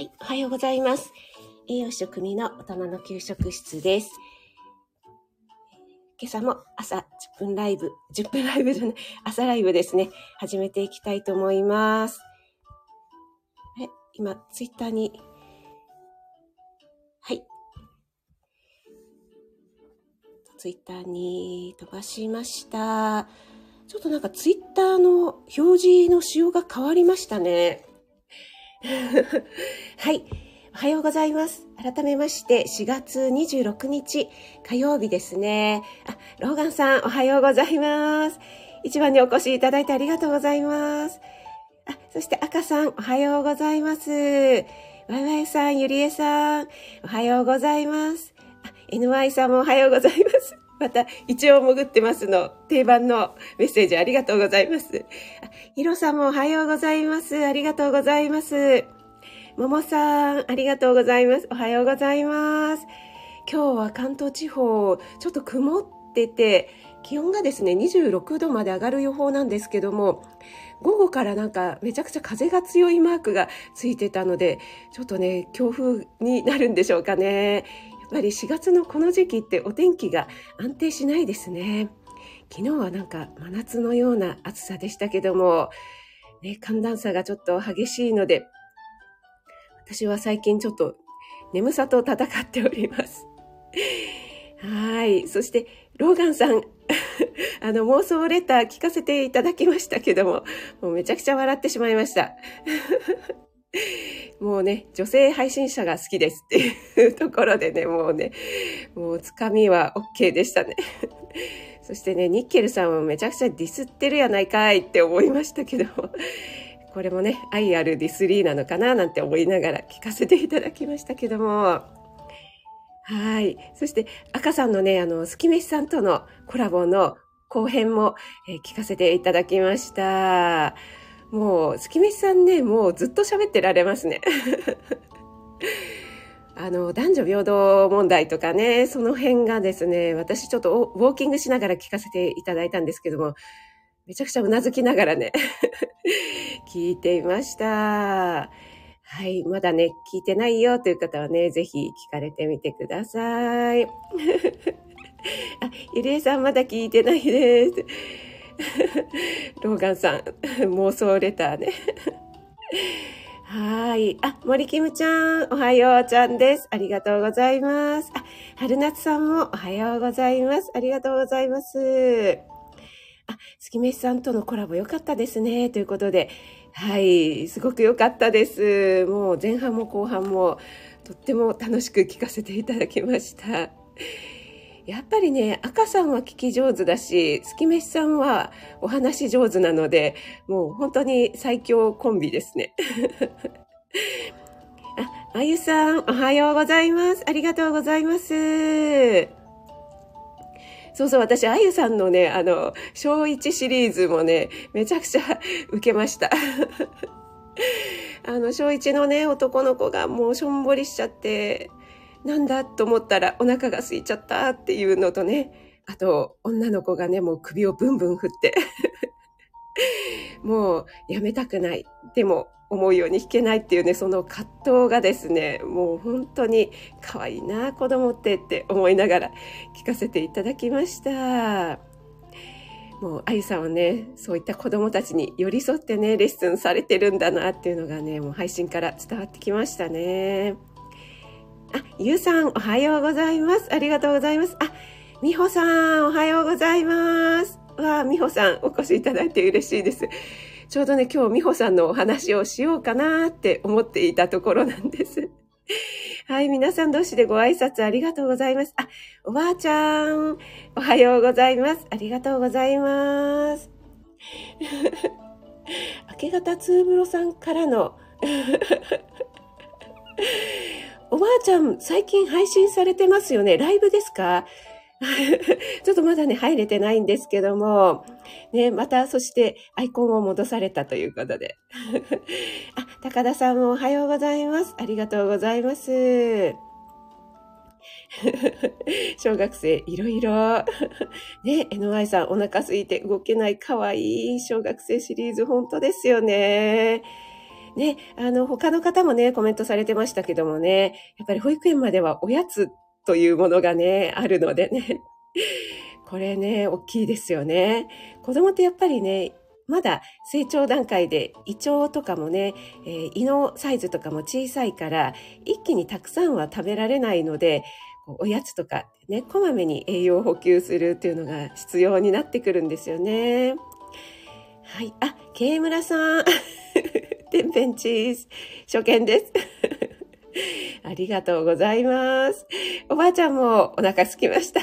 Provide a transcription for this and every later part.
はい、おはようございます。栄養食味の大人の給食室です。今朝も朝10分ライブ、10分ライブじゃない、朝ライブですね、始めていきたいと思います。え、今、ツイッターに、はい。ツイッターに飛ばしました。ちょっとなんかツイッターの表示の仕様が変わりましたね。はい。おはようございます。改めまして、4月26日火曜日ですね。あ、ローガンさん、おはようございます。一番にお越しいただいてありがとうございます。あ、そして赤さん、おはようございます。ワイワイさん、ゆりえさん、おはようございます。あ、NY さんもおはようございます。また、一応潜ってますの定番のメッセージありがとうございます。あ、ヒロさんもおはようございます。ありがとうございます。ももさん、ありがとうございます。おはようございます。今日は関東地方、ちょっと曇ってて、気温がですね、26度まで上がる予報なんですけども、午後からなんかめちゃくちゃ風が強いマークがついてたので、ちょっとね、強風になるんでしょうかね。やっぱり4月のこの時期ってお天気が安定しないですね。昨日はなんか真夏のような暑さでしたけども、ね、寒暖差がちょっと激しいので、私は最近ちょっと眠さと戦っております。はい。そして、ローガンさん、あの、妄想レター聞かせていただきましたけども、もうめちゃくちゃ笑ってしまいました。もうね、女性配信者が好きですっていうところでね、もうね、もうつかみは OK でしたね。そしてね、ニッケルさんはめちゃくちゃディスってるやないかいって思いましたけど、これもね、愛あるディスリーなのかななんて思いながら聞かせていただきましたけども、はい。そして、赤さんのね、あの、スキメシさんとのコラボの後編も、え聞かせていただきました。もう、スキメシさんね、もうずっと喋ってられますね。あの、男女平等問題とかね、その辺がですね、私ちょっとウォーキングしながら聞かせていただいたんですけども、めちゃくちゃうなずきながらね、聞いていました。はい。まだね、聞いてないよという方はね、ぜひ聞かれてみてください。あ、ゆりえさんまだ聞いてないです。ローガンさん、妄想レターね。はい。あ、森キムちゃん、おはようちゃんです。ありがとうございます。あ、春夏さんもおはようございます。ありがとうございます。あ、月飯さんとのコラボ良かったですね。ということで、はい、すごく良かったです。もう前半も後半もとっても楽しく聞かせていただきました。やっぱりね、赤さんは聞き上手だし、月飯さんはお話上手なので、もう本当に最強コンビですね。あ、あゆさん、おはようございます。ありがとうございます。そうそう、私、あゆさんのね、あの、小1シリーズもね、めちゃくちゃ受けました。あの、小1のね、男の子がもうしょんぼりしちゃって、なんだと思ったらお腹が空いちゃったっていうのとね、あと、女の子がね、もう首をブンブン振って、もうやめたくない。でも、思うように弾けないっていうね、その葛藤がですね、もう本当に可愛いな、子供ってって思いながら聞かせていただきました。もう、あゆさんはね、そういった子供たちに寄り添ってね、レッスンされてるんだなっていうのがね、もう配信から伝わってきましたね。あ、ゆうさん、おはようございます。ありがとうございます。あ、みほさん、おはようございます。わあ、みほさん、お越しいただいて嬉しいです。ちょうどね、今日みほさんのお話をしようかなって思っていたところなんです。はい、皆さん同士でご挨拶ありがとうございます。あ、おばあちゃん、おはようございます。ありがとうございます。明け方ツーブロさんからの おばあちゃん、最近配信されてますよね？ライブですか？ちょっとまだね、入れてないんですけども、ね、また、そして、アイコンを戻されたということで。あ、高田さんもおはようございます。ありがとうございます。小学生、いろいろ。ね、NY さん、お腹空いて動けない可愛い小学生シリーズ、本当ですよね。ね、あの、他の方もね、コメントされてましたけどもね、やっぱり保育園まではおやつというものがね、あるのでね。これね、大きいですよね。子供ってやっぱりね、まだ成長段階で胃腸とかもね、えー、胃のサイズとかも小さいから一気にたくさんは食べられないのでおやつとかねこまめに栄養補給するっていうのが必要になってくるんですよね。はい。あ、ケイムラさん。てんぺんチーズ。初見です。ありがとうございます。おばあちゃんもお腹すきました。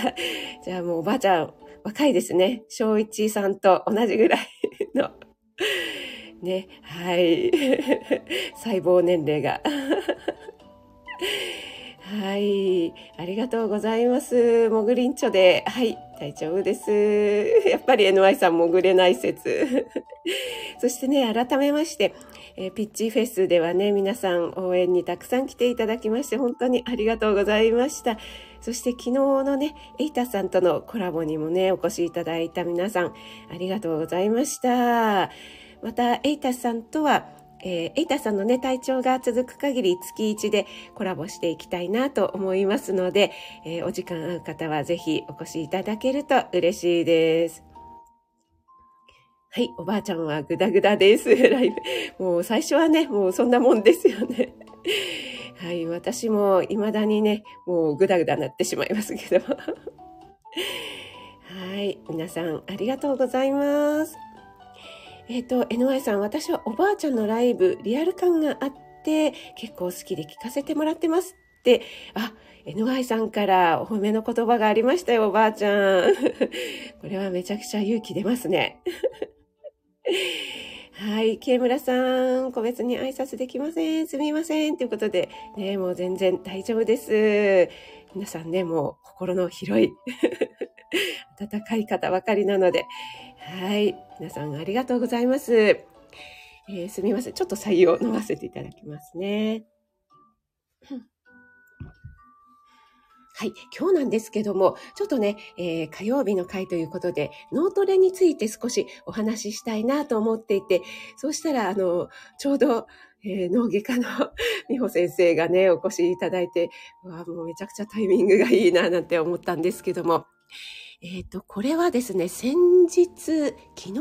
じゃあもうおばあちゃん、若いですね。小一さんと同じぐらいの。ね、はい。細胞年齢が。はい。ありがとうございます。もぐりんちょで。はい。大丈夫です。やっぱり NY さん潜れない説。そしてね、改めまして、えー、ピッチフェスではね、皆さん応援にたくさん来ていただきまして、本当にありがとうございました。そして昨日のね、エイタさんとのコラボにもね、お越しいただいた皆さん、ありがとうございました。また、エイタさんとは、えー、エイタさんのね、体調が続く限り月1でコラボしていきたいなと思いますので、えー、お時間合う方はぜひお越しいただけると嬉しいです。はい、おばあちゃんはグダグダです。ライブ。もう最初はね、もうそんなもんですよね。はい、私も未だにね、もうグダグダなってしまいますけど。はい、皆さんありがとうございます。えっ、ー、と、NY さん、私はおばあちゃんのライブ、リアル感があって、結構好きで聞かせてもらってますって、あ、NY さんからお褒めの言葉がありましたよ、おばあちゃん。これはめちゃくちゃ勇気出ますね。はい。ケ村さん、個別に挨拶できません。すみません。ということで、ね、もう全然大丈夫です。皆さんね、もう心の広い温かい方ばかりなので、はい。皆さんありがとうございます。えー、すみません。ちょっと採用飲ませていただきますね。はい。今日なんですけども、ちょっとね、えー、火曜日の回ということで、脳トレについて少しお話ししたいなと思っていて、そうしたら、あの、ちょうど、えー、脳外科の 美穂先生がね、お越しいただいて、わもうめちゃくちゃタイミングがいいな、なんて思ったんですけども、えっ、ー、と、これはですね、先日、昨日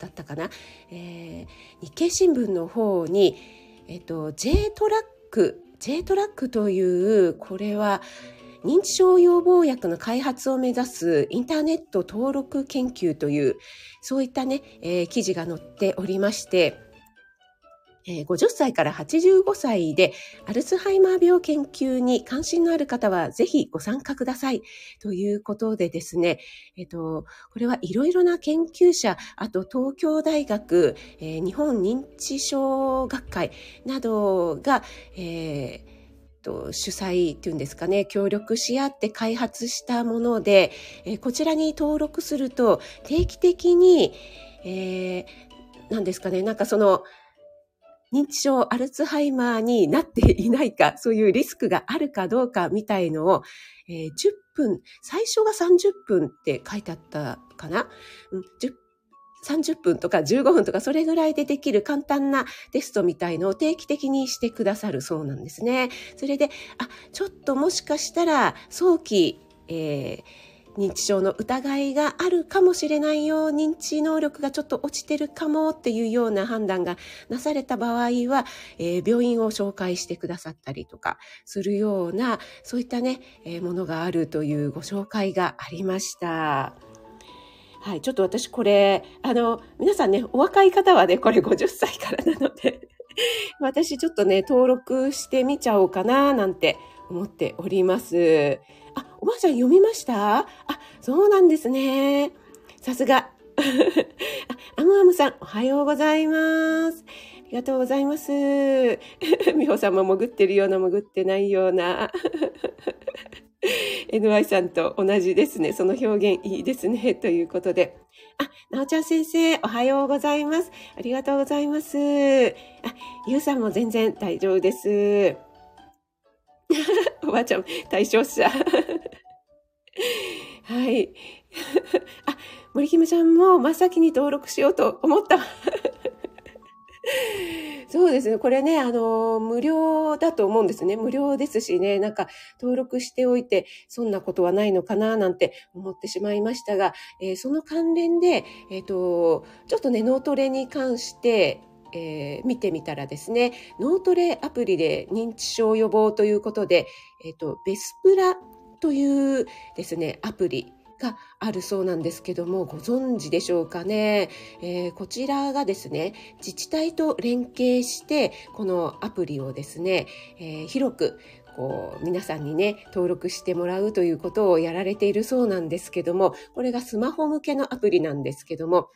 だったかな、えー、日経新聞の方に、えっ、ー、と、J トラック、J トラックという、これは、認知症予防薬の開発を目指すインターネット登録研究という、そういったね、えー、記事が載っておりまして、えー、50歳から85歳でアルツハイマー病研究に関心のある方はぜひご参加ください。ということでですね、えっ、と、これはいろいろな研究者、あと東京大学、えー、日本認知症学会などが、えーと、主催っていうんですかね、協力し合って開発したもので、え、こちらに登録すると定期的に、えー、ですかね、なんかその、認知症、アルツハイマーになっていないか、そういうリスクがあるかどうかみたいのを、えー、10分、最初が30分って書いてあったかな、うん、10 30分とか15分とかそれぐらいでできる簡単なテストみたいのを定期的にしてくださるそうなんですね。それで、あ、ちょっともしかしたら早期、えー認知症の疑いがあるかもしれないよ認知能力がちょっと落ちてるかもっていうような判断がなされた場合は、えー、病院を紹介してくださったりとかするようなそういったね、えー、ものがあるというご紹介がありました。はい、ちょっと私これ、あの、皆さんね、お若い方はね、これ50歳からなので 私ちょっとね、登録してみちゃおうかな、なんて思っております。あ、おばあちゃん読みました？あ、そうなんですね。さすが。あ、アムアムさん、おはようございます。ありがとうございます。美穂さんも潜ってるような潜ってないような。NY さんと同じですね。その表現いいですね。ということで。あ、なおちゃん先生、おはようございます。ありがとうございます。あ、ゆうさんも全然大丈夫です。おばあちゃん、対象者。はい。あ、森キムちゃんも真っ先に登録しようと思った。そうですね。これね、あの、無料だと思うんですね。無料ですしね、なんか登録しておいて、そんなことはないのかななんて思ってしまいましたが、えー、その関連で、えっ、ー、と、ちょっとね、脳トレに関して、えー、見てみたらですね、脳トレアプリで認知症予防ということで、えっ、と、ベスプラというですね、アプリがあるそうなんですけども、ご存知でしょうかね？えー、こちらがですね、自治体と連携して、このアプリをですね、えー、広くこう皆さんにね登録してもらうということをやられているそうなんですけどもこれがスマホ向けのアプリなんですけども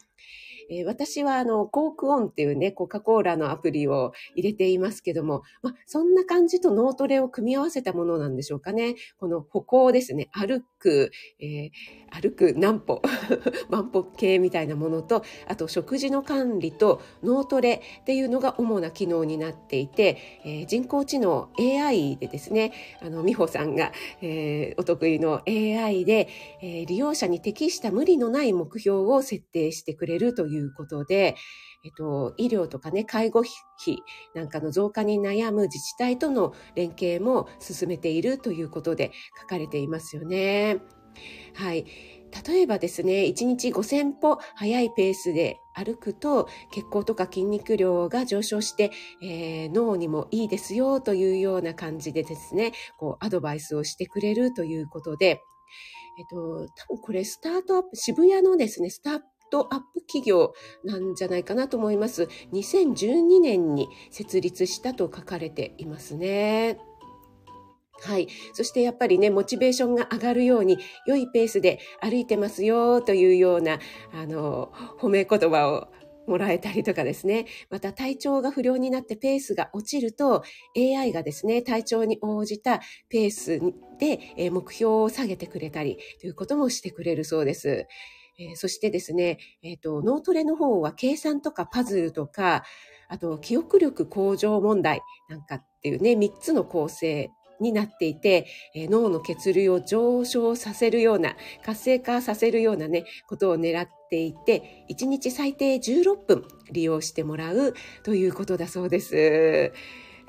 えー、私はあの、コークオンっていうね、コカ・コーラのアプリを入れていますけども、まあ、そんな感じと脳トレを組み合わせたものなんでしょうかね。この歩行ですね、歩く、えー、歩く何歩、万歩計みたいなものと、あと食事の管理と脳トレっていうのが主な機能になっていて、えー、人工知能 AI でですね、あの、美穂さんが、えー、お得意の AI で、え、利用者に適した無理のない目標を設定してくれるといういうことで、えっと、医療とかね、介護費なんかの増加に悩む自治体との連携も進めているということで書かれていますよね。はい。例えばですね、1日5000歩早いペースで歩くと血行とか筋肉量が上昇して、えー、脳にもいいですよというような感じでですね、こうアドバイスをしてくれるということで、えっと、多分これスタートアップ、渋谷のですね、スタートアップ企業なんじゃないかなと思います。2012年に設立したと書かれていますね。はい。そしてやっぱりね、モチベーションが上がるように、良いペースで歩いてますよというような、あの、褒め言葉をもらえたりとかですね。また体調が不良になってペースが落ちると AI がですね、体調に応じたペースで目標を下げてくれたりということもしてくれるそうです。えー、そしてですね、えっ、ー、と、脳トレの方は計算とかパズルとか、あと記憶力向上問題なんかっていうね、3つの構成になっていて、えー、脳の血流を上昇させるような、活性化させるようなね、ことを狙っていて、1日最低16分利用してもらうということだそうです。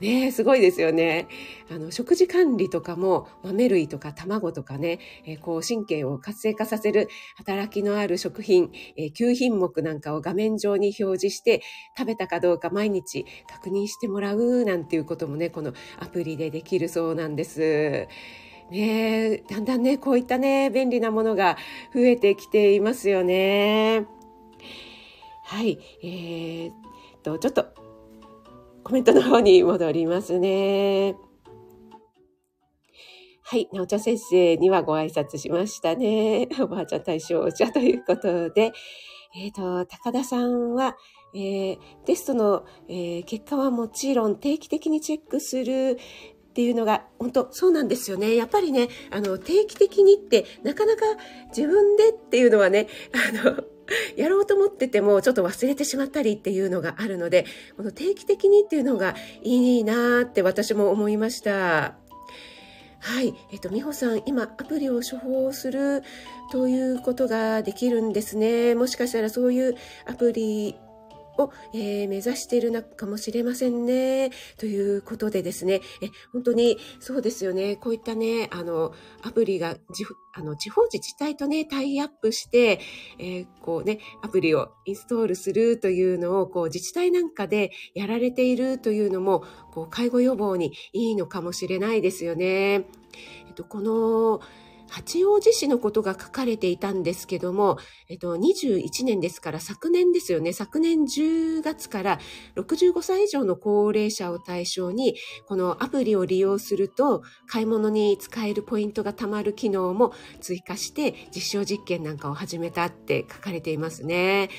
ねすごいですよね。あの、食事管理とかも豆類とか卵とかね、えー、こう神経を活性化させる働きのある食品、えー、9品目なんかを画面上に表示して食べたかどうか毎日確認してもらうなんていうこともね、このアプリでできるそうなんです。ねだんだんね、こういったね、便利なものが増えてきていますよね。はい。えー、っと、ちょっとコメントの方に戻りますね。はい。なおちゃん先生にはご挨拶しましたね。おばあちゃん大将お茶ということで、えっ、ー、と、高田さんは、えー、テストの、えー、結果はもちろん定期的にチェックするっていうのが、本当そうなんですよね。やっぱりね、あの、定期的にって、なかなか自分でっていうのはね、あの、やろうと思っててもちょっと忘れてしまったりっていうのがあるので、この定期的にっていうのがいいなって私も思いました。はい。えっと、美穂さん、今、アプリを処方するということができるんですね。もしかしたらそういうアプリを、えー、目指しているのかもしれませんね。ということでですね、え本当にそうですよね。こういったね、あの、アプリがあの地方自治体とね、タイアップして、えー、こうね、アプリをインストールするというのを、こう自治体なんかでやられているというのも、こう介護予防にいいのかもしれないですよね。えっと、この、八王子市のことが書かれていたんですけども、えっと、21年ですから昨年ですよね。昨年10月から65歳以上の高齢者を対象に、このアプリを利用すると、買い物に使えるポイントが貯まる機能も追加して、実証実験なんかを始めたって書かれていますね。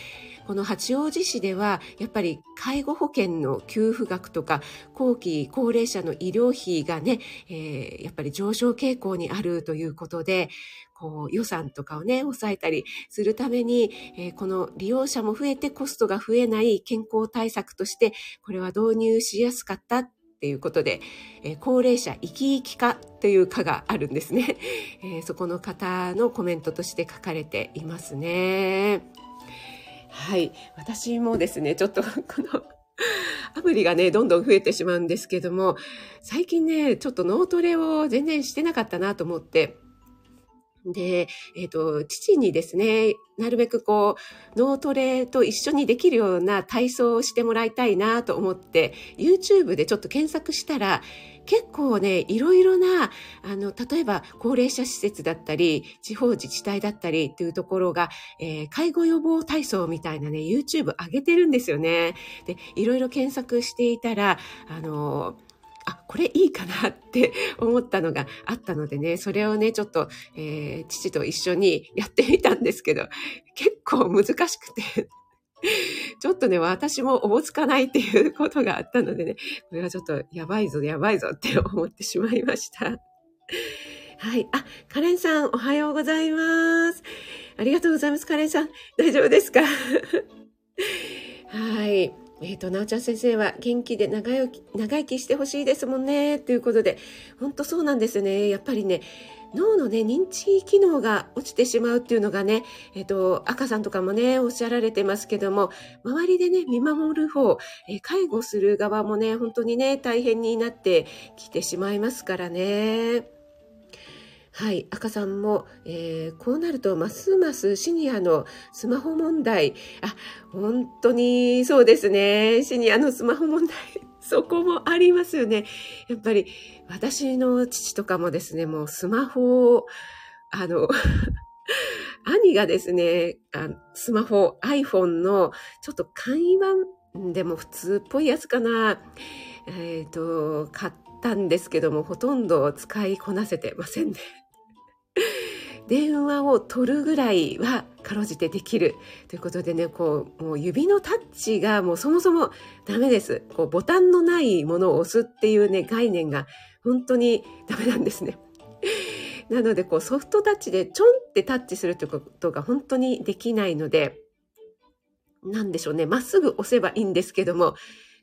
この八王子市ではやっぱり介護保険の給付額とか後期高齢者の医療費がね、えー、やっぱり上昇傾向にあるということでこう予算とかをね抑えたりするために、えー、この利用者も増えてコストが増えない健康対策としてこれは導入しやすかったっていうことで、えー、高齢者生き生き化という課があるんですね、えー、そこの方のコメントとして書かれていますね。はい。私もですね、ちょっと このアプリがね、どんどん増えてしまうんですけども、最近ね、ちょっと脳トレを全然してなかったなと思って、で、えっ、ー、と、父にですね、なるべくこう、脳トレと一緒にできるような体操をしてもらいたいなと思って、YouTube でちょっと検索したら、結構ね、いろいろな、あの、例えば高齢者施設だったり、地方自治体だったりっていうところが、えー、介護予防体操みたいなね、YouTube 上げてるんですよね。で、いろいろ検索していたら、あのあ、これいいかなって 思ったのがあったのでね、それをね、ちょっと、えー、父と一緒にやってみたんですけど、結構難しくて ちょっとね、私もおぼつかないっていうことがあったのでね、これはちょっとやばいぞ、やばいぞって思ってしまいました。はい。あ、カレンさん、おはようございます。ありがとうございます、カレンさん。大丈夫ですか？はい。えっ、ー、と、なおちゃん先生は元気で長生き、長生きしてほしいですもんね。ということで、本当そうなんですね。やっぱりね、脳のね、認知機能が落ちてしまうっていうのがね、えっ、と、赤さんとかもね、おっしゃられてますけども、周りでね、見守る方、え介護する側もね、本当にね、大変になってきてしまいますからね。はい、赤さんも、えー、こうなるとますますシニアのスマホ問題、あ、本当にそうですね。シニアのスマホ問題。そこもありますよね。やっぱり私の父とかもですね、もうスマホを、あの、兄がですねあ、スマホ、iPhone のちょっと簡易版でも普通っぽいやつかな、えっ、ー、と、買ったんですけども、ほとんど使いこなせてませんね。電話を取るぐらいはかろうじてできるということでねこうもう指のタッチがもうそもそもダメですこうボタンのないものを押すっていうね概念が本当にダメなんですね。なのでこうソフトタッチでちょんってタッチするということが本当にできないのでなんでしょうねまっすぐ押せばいいんですけども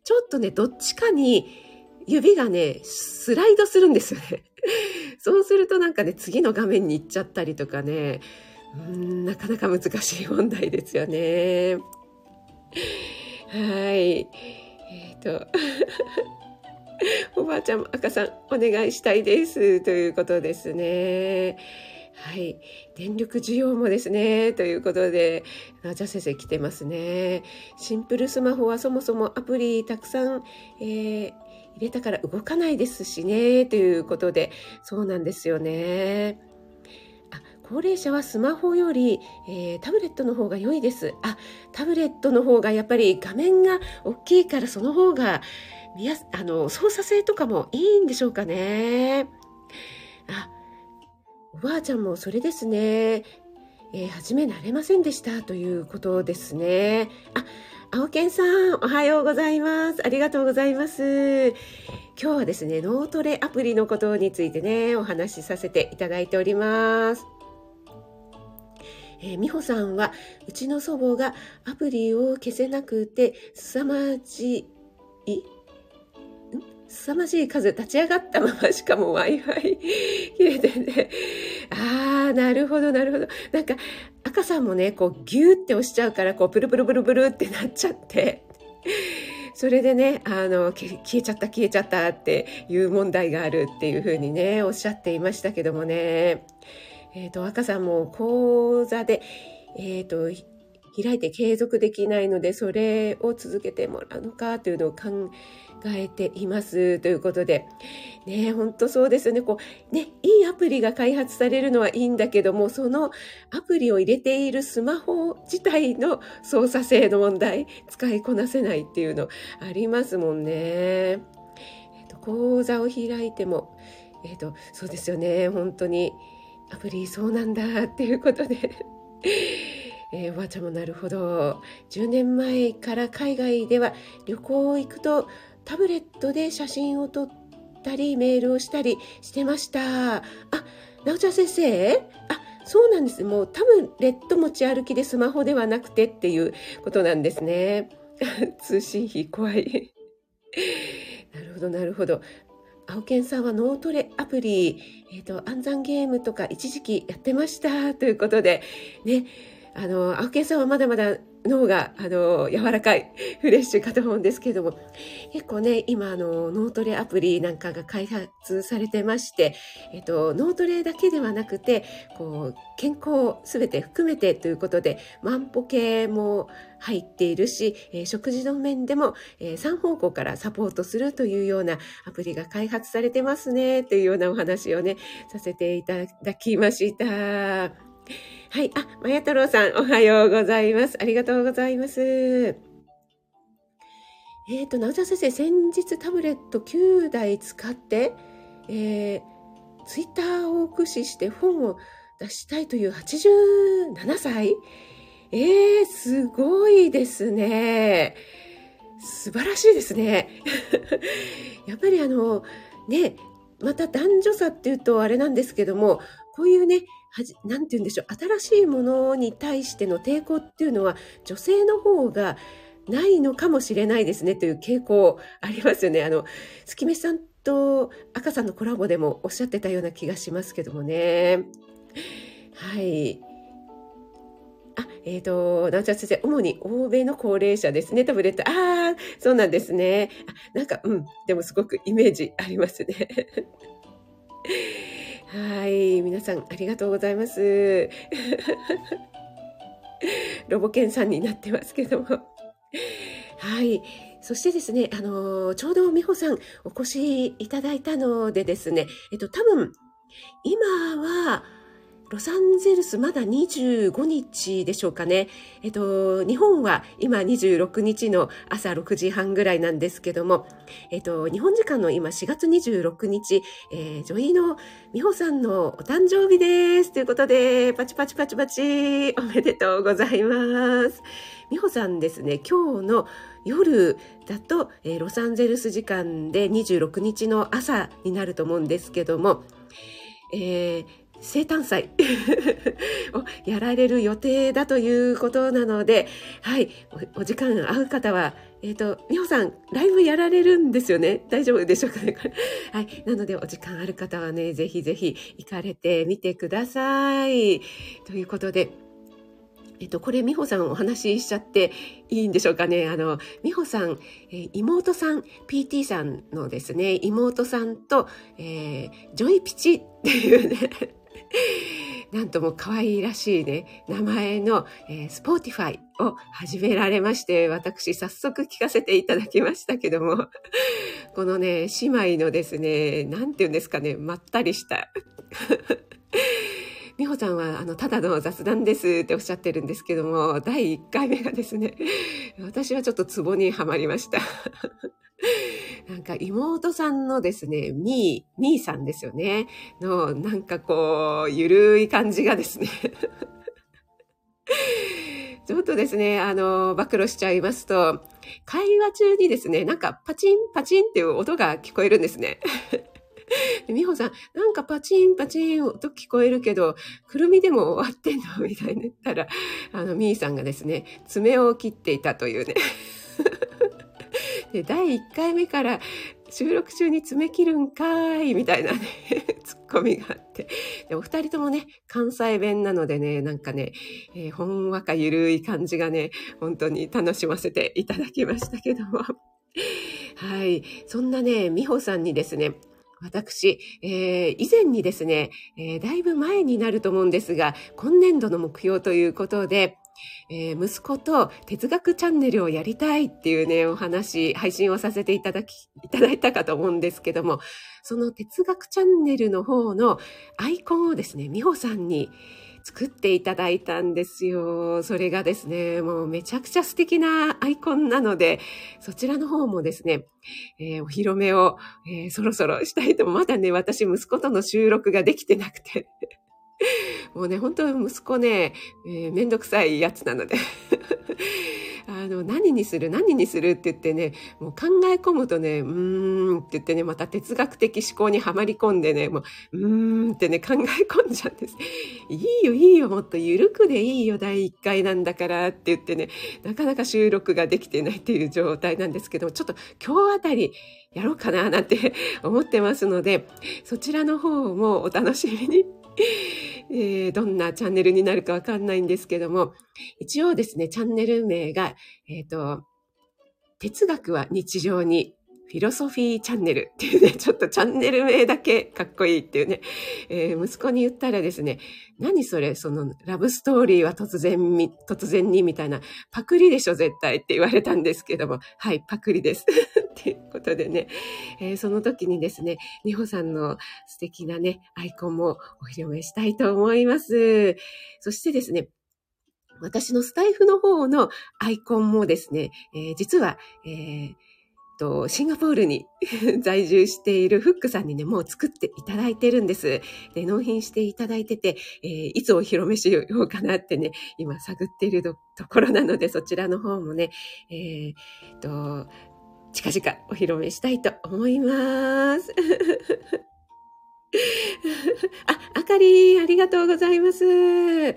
ちょっとねどっちかに指がねスライドするんですよね。そうするとなんかね、次の画面に行っちゃったりとかね、うん、なかなか難しい問題ですよね。はい。えっ、ー、と、おばあちゃん、赤さん、お願いしたいです。ということですね。はい。電力需要もですね。ということで、じゃあ先生来てますね。シンプルスマホはそもそもアプリたくさん、えー、入れたから動かないですしね、ということで、そうなんですよね。あ、高齢者はスマホより、えー、タブレットの方が良いです。あ、タブレットの方がやっぱり画面が大きいからその方が見やす、あの、操作性とかもいいんでしょうかね。あ、おばあちゃんもそれですね。えー、初め慣れませんでしたということですね。あ、青健さん、おはようございます。ありがとうございます。今日はですね、脳トレアプリのことについてね、お話しさせていただいております。えー、美穂さんは、うちの祖母がアプリを消せなくて、凄まじい、凄まじい数立ち上がったまましかも Wi-Fi 切れてて、ああ、なるほど、なるほど。なんか、赤さんもね、こうギューって押しちゃうから、こうプルプルプルプルってなっちゃって、それでね、あの、消えちゃった消えちゃったっていう問題があるっていうふうにね、おっしゃっていましたけどもね。えっ、ー、と、赤さんも講座で、えっ、ー、と、開いて継続できないので、それを続けてもらうのかというのを考ええていますということで、ね、本当そうですね。こう、ね、いいアプリが開発されるのはいいんだけども、そのアプリを入れているスマホ自体の操作性の問題、使いこなせないっていうのありますもんね。えっと、講座を開いても、えっと、そうですよね。本当に、アプリそうなんだっていうことで えー、おばあちゃんもなるほど10年前から海外では旅行行くとタブレットで写真を撮ったりメールをしたりしてました。あなおちゃん先生？あそうなんです。もうタブレット持ち歩きでスマホではなくてっていうことなんですね。通信費怖い。なるほどなるほど。青健さんは脳トレアプリ、えっ、ー、と、暗算ゲームとか一時期やってました。ということで、ね、あの、青木さんはまだまだ脳が、あの、柔らかい、フレッシュかと思うんですけども、結構ね、今、あの、脳トレアプリなんかが開発されてまして、えっと、脳トレだけではなくて、こう、健康すべて含めてということで、万歩計も入っているし、えー、食事の面でも、えー、3方向からサポートするというようなアプリが開発されてますね、というようなお話をね、させていただきました。はい。あ、まや太郎さん、おはようございます。ありがとうございます。えっ、ー、と、なおちゃん先生、先日タブレット9台使って、えー、ツイッターを駆使して本を出したいという87歳えー、すごいですね。素晴らしいですね。やっぱりあの、ね、また男女差っていうとあれなんですけども、こういうね、はじ、なんて言うんでしょう、新しいものに対しての抵抗っていうのは、女性の方がないのかもしれないですねという傾向ありますよね。あの、月見さんと赤さんのコラボでもおっしゃってたような気がしますけどもね。はい。あ、えっ、ー、と、なおちゃん先生、主に欧米の高齢者ですね、タブレット。ああ、そうなんですね。あなんか、うん、でもすごくイメージありますね。はい。皆さん、ありがとうございます。ロボケンさんになってますけども。はい。そしてですね、あのー、ちょうど美穂さんお越しいただいたのでですね、えっと、多分、今は、ロサンゼルスまだ25日でしょうかね。えっと、日本は今26日の朝6時半ぐらいなんですけども、えっと、日本時間の今4月26日、えー、女医の美穂さんのお誕生日です。ということで、パチパチパチパチ、おめでとうございます。美穂さんですね、今日の夜だと、えー、ロサンゼルス時間で26日の朝になると思うんですけども、えー、生誕祭 をやられる予定だということなので、はい、お時間合う方は、えっ、ー、と、みほさん、ライブやられるんですよね？大丈夫でしょうかね？はい。なので、お時間ある方はね、ぜひぜひ行かれてみてください。ということで、えっと、これ、美穂さんお話ししちゃっていいんでしょうかね？あの、美穂さん、えー、妹さん、PT さんのですね、妹さんと、えー、ジョイピチっていうね、なんとも可愛らしいね、名前の、えー、 Spotify を始められまして、私早速聞かせていただきましたけども、このね、姉妹のですね、なんて言うんですかね、まったりした 美穂さんは、あの、ただの雑談ですっておっしゃってるんですけども、第1回目がですね、私はちょっとツボにはまりました。なんか妹さんのですね、みー、みーさんですよね。の、なんかこう、ゆるい感じがですね。ちょっとですね、あの、暴露しちゃいますと、会話中にですね、なんかパチンパチンっていう音が聞こえるんですね。美穂さん、なんかパチンパチンと聞こえるけど、くるみでも終わってんの？みたいに言ったら、あの、みーさんがですね、爪を切っていたというね。で、第1回目から収録中に爪切るんかいみたいなね、ツッコミがあって。で、お二人ともね、関西弁なのでね、なんかね、えー、ほんわかゆるい感じがね、本当に楽しませていただきましたけども。はい。そんなね、美穂さんにですね、私、えー、以前にですね、えー、だいぶ前になると思うんですが、今年度の目標ということで、えー、息子と哲学チャンネルをやりたいっていうね、お話、配信をさせていただき、いただいたかと思うんですけども、その哲学チャンネルの方のアイコンをですね、美穂さんに、作っていただいたんですよ。それがですね、もうめちゃくちゃ素敵なアイコンなので、そちらの方もですね、えー、お披露目を、えー、そろそろしたいと、まだね、私息子との収録ができてなくて もうね、本当息子ね、えー、めんどくさいやつなので あの、何にする何にするって言ってね、もう考え込むとね、うーんって言ってね、また哲学的思考にはまり込んでね、もう、うーんってね、考え込んじゃうんです。いいよ、いいよ、もっと緩くでいいよ、第1回なんだからって言ってね、なかなか収録ができてないっていう状態なんですけど、ちょっと今日あたりやろうかななんて思ってますので、そちらの方もお楽しみに えー、どんなチャンネルになるかわかんないんですけども、一応ですね、チャンネル名が、えっ、ー、と、哲学は日常にフィロソフィーチャンネルっていうね、ちょっとチャンネル名だけかっこいいっていうね、えー、息子に言ったらですね、何それ、そのラブストーリーは突然み、突然にみたいな、パクリでしょ絶対って言われたんですけども、はい、パクリです。っていうことでね、えー、その時にですね、美穂さんの素敵なね、アイコンもお披露目したいと思います。そしてですね、私のスタイフの方のアイコンもですね、えー、実は、えー、シンガポールに 在住しているフックさんにね、もう作っていただいてるんです。で、納品していただいてて、えー、いつお披露目しようかなってね、今探っているところなので、そちらの方もね、えー、と、近々お披露目したいと思います。あ、あかり、ありがとうございます。あ、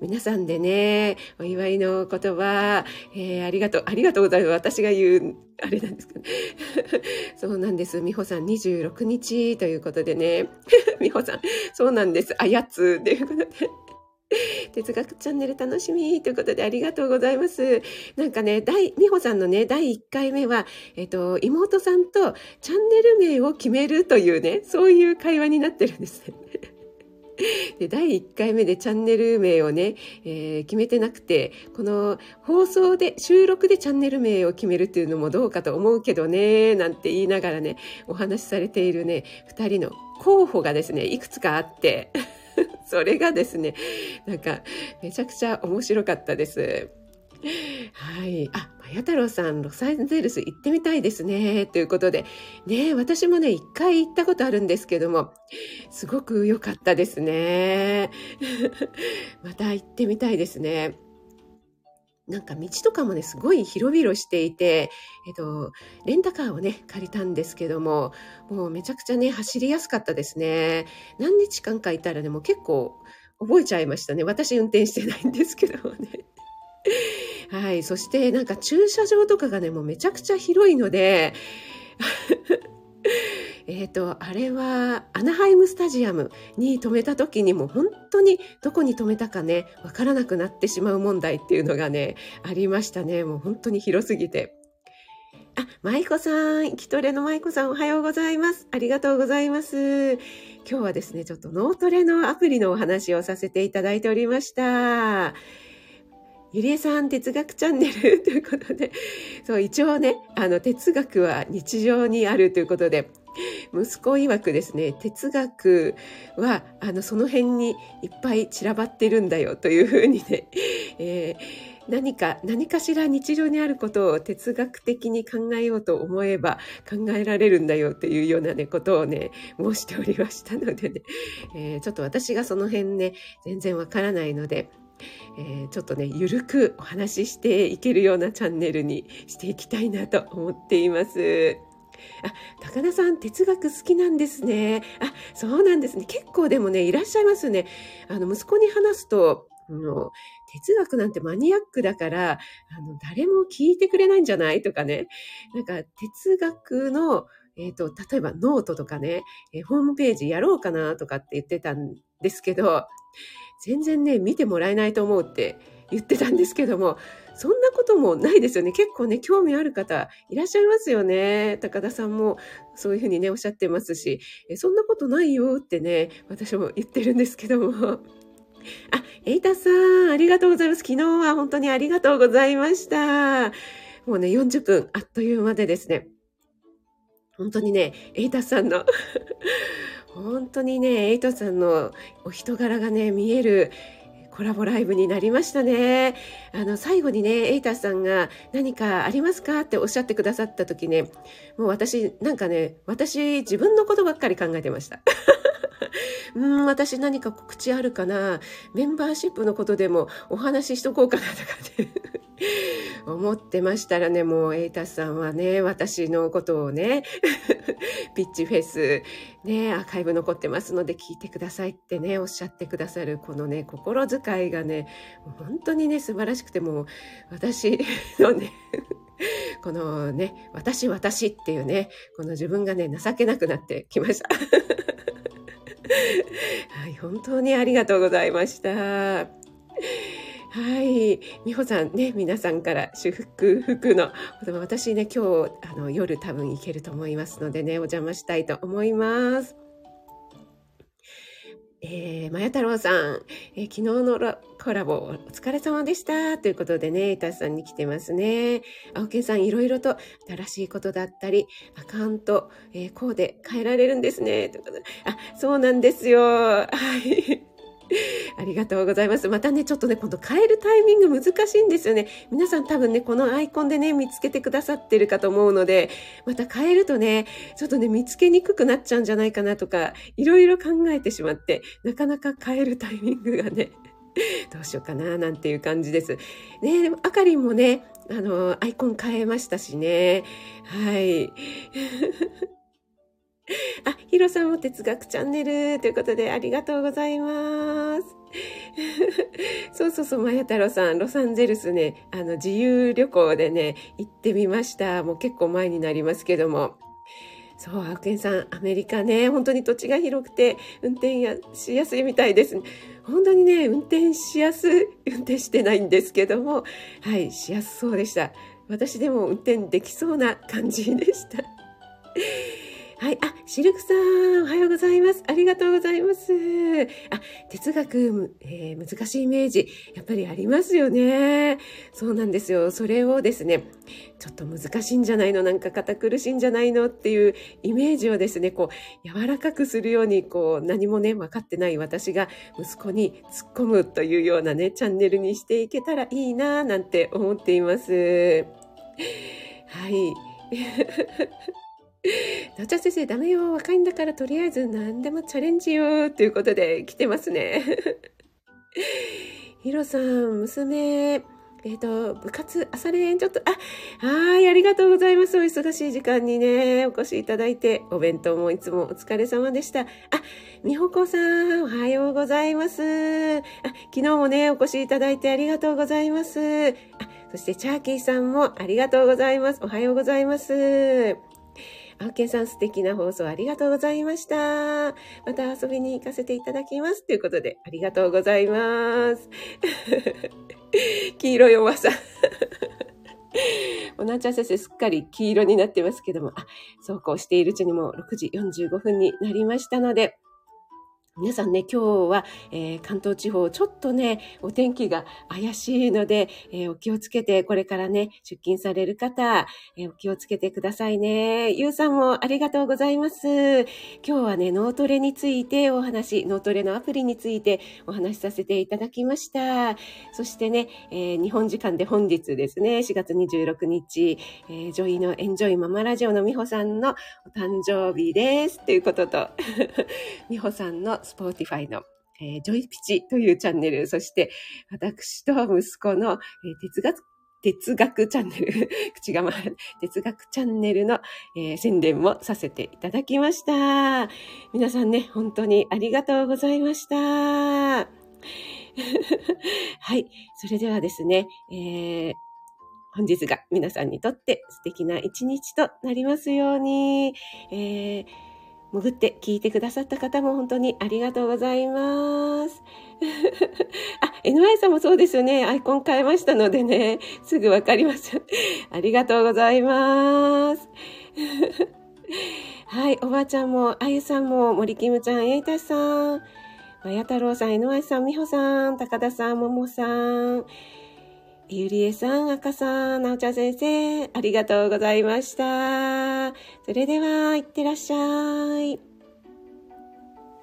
皆さんでね、お祝いの言葉、えー、ありがとう、ありがとうございます。私が言う、あれなんですかね。そうなんです。みほさん26日ということでね。みほさん、そうなんです。あやつということで。哲学チャンネル楽しみということでありがとうございます。なんかね、第、美穂さんのね、第1回目は、えっと、妹さんとチャンネル名を決めるというね、そういう会話になってるんですね。で第1回目でチャンネル名をね、えー、決めてなくて、この放送で、収録でチャンネル名を決めるっていうのもどうかと思うけどね、なんて言いながらね、お話しされているね、2人の候補がですね、いくつかあって、それがですね、なんか、めちゃくちゃ面白かったです。はい。あ、まや太郎さん、ロサンゼルス行ってみたいですね。ということで。ね私もね、一回行ったことあるんですけども、すごく良かったですね。また行ってみたいですね。なんか道とかもね、すごい広々していて、えっと、レンタカーをね、借りたんですけども、もうめちゃくちゃね、走りやすかったですね。何日間かいたらね、もう結構覚えちゃいましたね。私運転してないんですけどね。はい。そしてなんか駐車場とかがね、もうめちゃくちゃ広いので、えっ、ー、と、あれは、アナハイムスタジアムに止めた時にも本当にどこに止めたかね、わからなくなってしまう問題っていうのがね、ありましたね。もう本当に広すぎて。あ、舞子さん、きとれの舞子さんおはようございます。ありがとうございます。今日はですね、ちょっと脳トレのアプリのお話をさせていただいておりました。ゆりえさん哲学チャンネルということで、そう、一応ね、あの、哲学は日常にあるということで、息子曰くですね、哲学は、あの、その辺にいっぱい散らばってるんだよというふうにね、えー何か、何かしら日常にあることを哲学的に考えようと思えば考えられるんだよっていうようなね、ことをね、申しておりましたのでね、えー、ちょっと私がその辺ね、全然わからないので、えー、ちょっとね、ゆるくお話ししていけるようなチャンネルにしていきたいなと思っています。あ、高田さん、哲学好きなんですね。あ、そうなんですね。結構でもね、いらっしゃいますね。あの、息子に話すと、あの、哲学なんてマニアックだから、あの、誰も聞いてくれないんじゃないとかね。なんか、哲学の、えっ、ー、と、例えばノートとかね、えー、ホームページやろうかなとかって言ってたんですけど、全然ね、見てもらえないと思うって言ってたんですけども、そんなこともないですよね。結構ね、興味ある方いらっしゃいますよね。高田さんもそういうふうにね、おっしゃってますし、えそんなことないよってね、私も言ってるんですけども。あ、エイタさん、ありがとうございます。昨日は本当にありがとうございました。もうね、40分あっという間でですね。本当にね、エイタさんの 本当にね、エイトさんのお人柄がね、見えるコラボライブになりましたね。あの、最後にね、エイターさんが何かありますか？っておっしゃってくださった時ね、もう私、なんかね、私、自分のことばっかり考えてました。うん、私何か告知あるかな？メンバーシップのことでもお話ししとこうかなとかね 思ってましたらね、もうエイタさんはね、私のことをね、ピッチフェス、ね、アーカイブ残ってますので聞いてくださいってね、おっしゃってくださるこのね、心遣いがね、本当にね、素晴らしくてもう私のね、このね、私私っていうね、この自分がね、情けなくなってきました。はい、本当にありがとうございました。はい。美穂さんね、皆さんから祝福の、私ね、今日、あの、夜多分行けると思いますのでね、お邪魔したいと思います。えー、まや太郎さん、えー、昨日のコラボお疲れ様でした。ということでね、たさんに来てますね。青木さん、いろいろと新しいことだったり、アカウント、えー、こうで変えられるんですね。ということで、あ、そうなんですよ。はい。ありがとうございます。またね、ちょっとね、今度変えるタイミング難しいんですよね。皆さん多分ね、このアイコンでね、見つけてくださってるかと思うので、また変えるとね、ちょっとね、見つけにくくなっちゃうんじゃないかなとか、いろいろ考えてしまって、なかなか変えるタイミングがね、どうしようかな、なんていう感じです。ねでも、あかりんもね、あの、アイコン変えましたしね。はい。あ、ヒロさんも哲学チャンネルということでありがとうございます。そうそうそう、まや太郎さん、ロサンゼルスね、あの、自由旅行でね、行ってみました。もう結構前になりますけども。そう、青ンさん、アメリカね、本当に土地が広くて、運転やしやすいみたいです。本当にね、運転しやすい、運転してないんですけども、はい、しやすそうでした。私でも運転できそうな感じでした。はい。あ、シルクさん、おはようございます。ありがとうございます。あ、哲学、えー、難しいイメージ、やっぱりありますよね。そうなんですよ。それをですね、ちょっと難しいんじゃないの？なんか堅苦しいんじゃないの？っていうイメージをですね、こう、柔らかくするように、こう、何もね、分かってない私が息子に突っ込むというようなね、チャンネルにしていけたらいいな、なんて思っています。はい。なちゃ先生、ダメよ。若いんだから、とりあえず何でもチャレンジよ。ということで、来てますね。ヒロさん、娘、えっ、ー、と、部活、朝練、ちょっと、あ、はい、ありがとうございます。お忙しい時間にね、お越しいただいて、お弁当もいつもお疲れ様でした。あ、みほこさん、おはようございます。あ、昨日もね、お越しいただいてありがとうございます。あ、そして、チャーキーさんもありがとうございます。おはようございます。青木さん素敵な放送ありがとうございました。また遊びに行かせていただきます。ということで、ありがとうございます。黄色いおばさん。おなちゃん先生、すっかり黄色になってますけども、あ、そうこうしているうちにも6時45分になりましたので、皆さんね、今日は、えー、関東地方、ちょっとね、お天気が怪しいので、えー、お気をつけて、これからね、出勤される方、えー、お気をつけてくださいね。ゆうさんもありがとうございます。今日はね、脳トレについてお話、脳トレのアプリについてお話しさせていただきました。そしてね、え日本時間で本日ですね、4月26日、え女医のエンジョイママラジオの美穂さんのお誕生日です。ということと、美穂さんの Spotify の、えー、ジョイピチというチャンネル、そして私と息子の、えー、哲学哲学チャンネル、口が回る、哲学チャンネルの、えー、宣伝もさせていただきました。皆さんね、本当にありがとうございました。はい。それではですね、えー、本日が皆さんにとって素敵な一日となりますように、えー潜って聞いてくださった方も本当にありがとうございます。あ、NY さんもそうですよね。アイコン変えましたのでね、すぐわかります。ありがとうございます。はい、おばあちゃんも、あゆさんも、森キムちゃん、えいたしさん、まや太郎さん、NY さん、みほさん、高田さん、ももさん、ゆりえさん、赤さん、なおちゃん先生、ありがとうございました。それでは、いってらっしゃい。